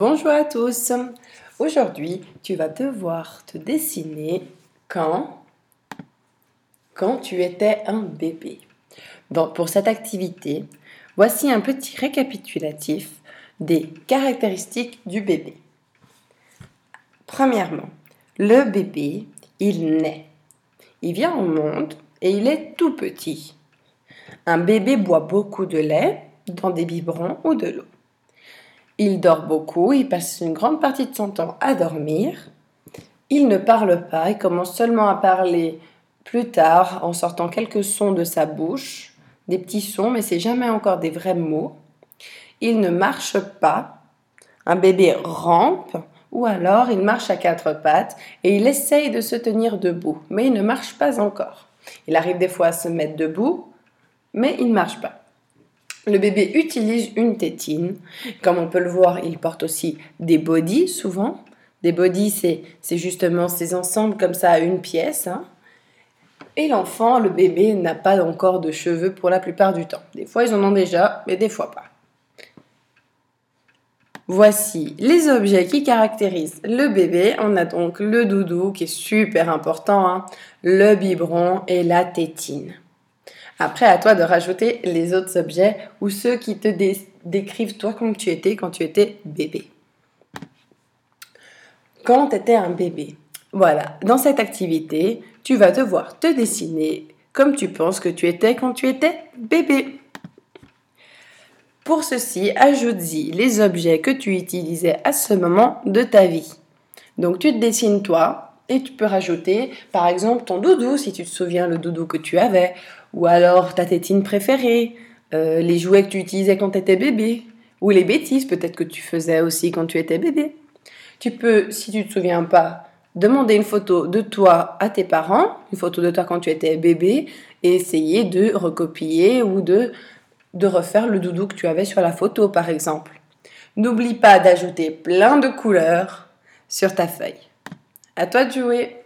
Bonjour à tous. Aujourd'hui, tu vas devoir te dessiner quand quand tu étais un bébé. Donc pour cette activité, voici un petit récapitulatif des caractéristiques du bébé. Premièrement, le bébé, il naît. Il vient au monde et il est tout petit. Un bébé boit beaucoup de lait dans des biberons ou de l'eau. Il dort beaucoup, il passe une grande partie de son temps à dormir. Il ne parle pas, il commence seulement à parler plus tard en sortant quelques sons de sa bouche, des petits sons, mais c'est jamais encore des vrais mots. Il ne marche pas. Un bébé rampe ou alors il marche à quatre pattes et il essaye de se tenir debout, mais il ne marche pas encore. Il arrive des fois à se mettre debout, mais il ne marche pas. Le bébé utilise une tétine. Comme on peut le voir, il porte aussi des bodys souvent. Des bodys, c'est justement ces ensembles comme ça à une pièce. Hein. Et l'enfant, le bébé, n'a pas encore de cheveux pour la plupart du temps. Des fois, ils en ont déjà, mais des fois pas. Voici les objets qui caractérisent le bébé. On a donc le doudou qui est super important, hein. le biberon et la tétine. Après, à toi de rajouter les autres objets ou ceux qui te décrivent toi comme tu étais quand tu étais bébé. Quand tu étais un bébé. Voilà, dans cette activité, tu vas devoir te dessiner comme tu penses que tu étais quand tu étais bébé. Pour ceci, ajoute-y les objets que tu utilisais à ce moment de ta vie. Donc tu te dessines toi, et tu peux rajouter, par exemple, ton doudou, si tu te souviens le doudou que tu avais, ou alors ta tétine préférée, euh, les jouets que tu utilisais quand tu étais bébé, ou les bêtises peut-être que tu faisais aussi quand tu étais bébé. Tu peux, si tu ne te souviens pas, demander une photo de toi à tes parents, une photo de toi quand tu étais bébé, et essayer de recopier ou de, de refaire le doudou que tu avais sur la photo, par exemple. N'oublie pas d'ajouter plein de couleurs sur ta feuille. À toi de jouer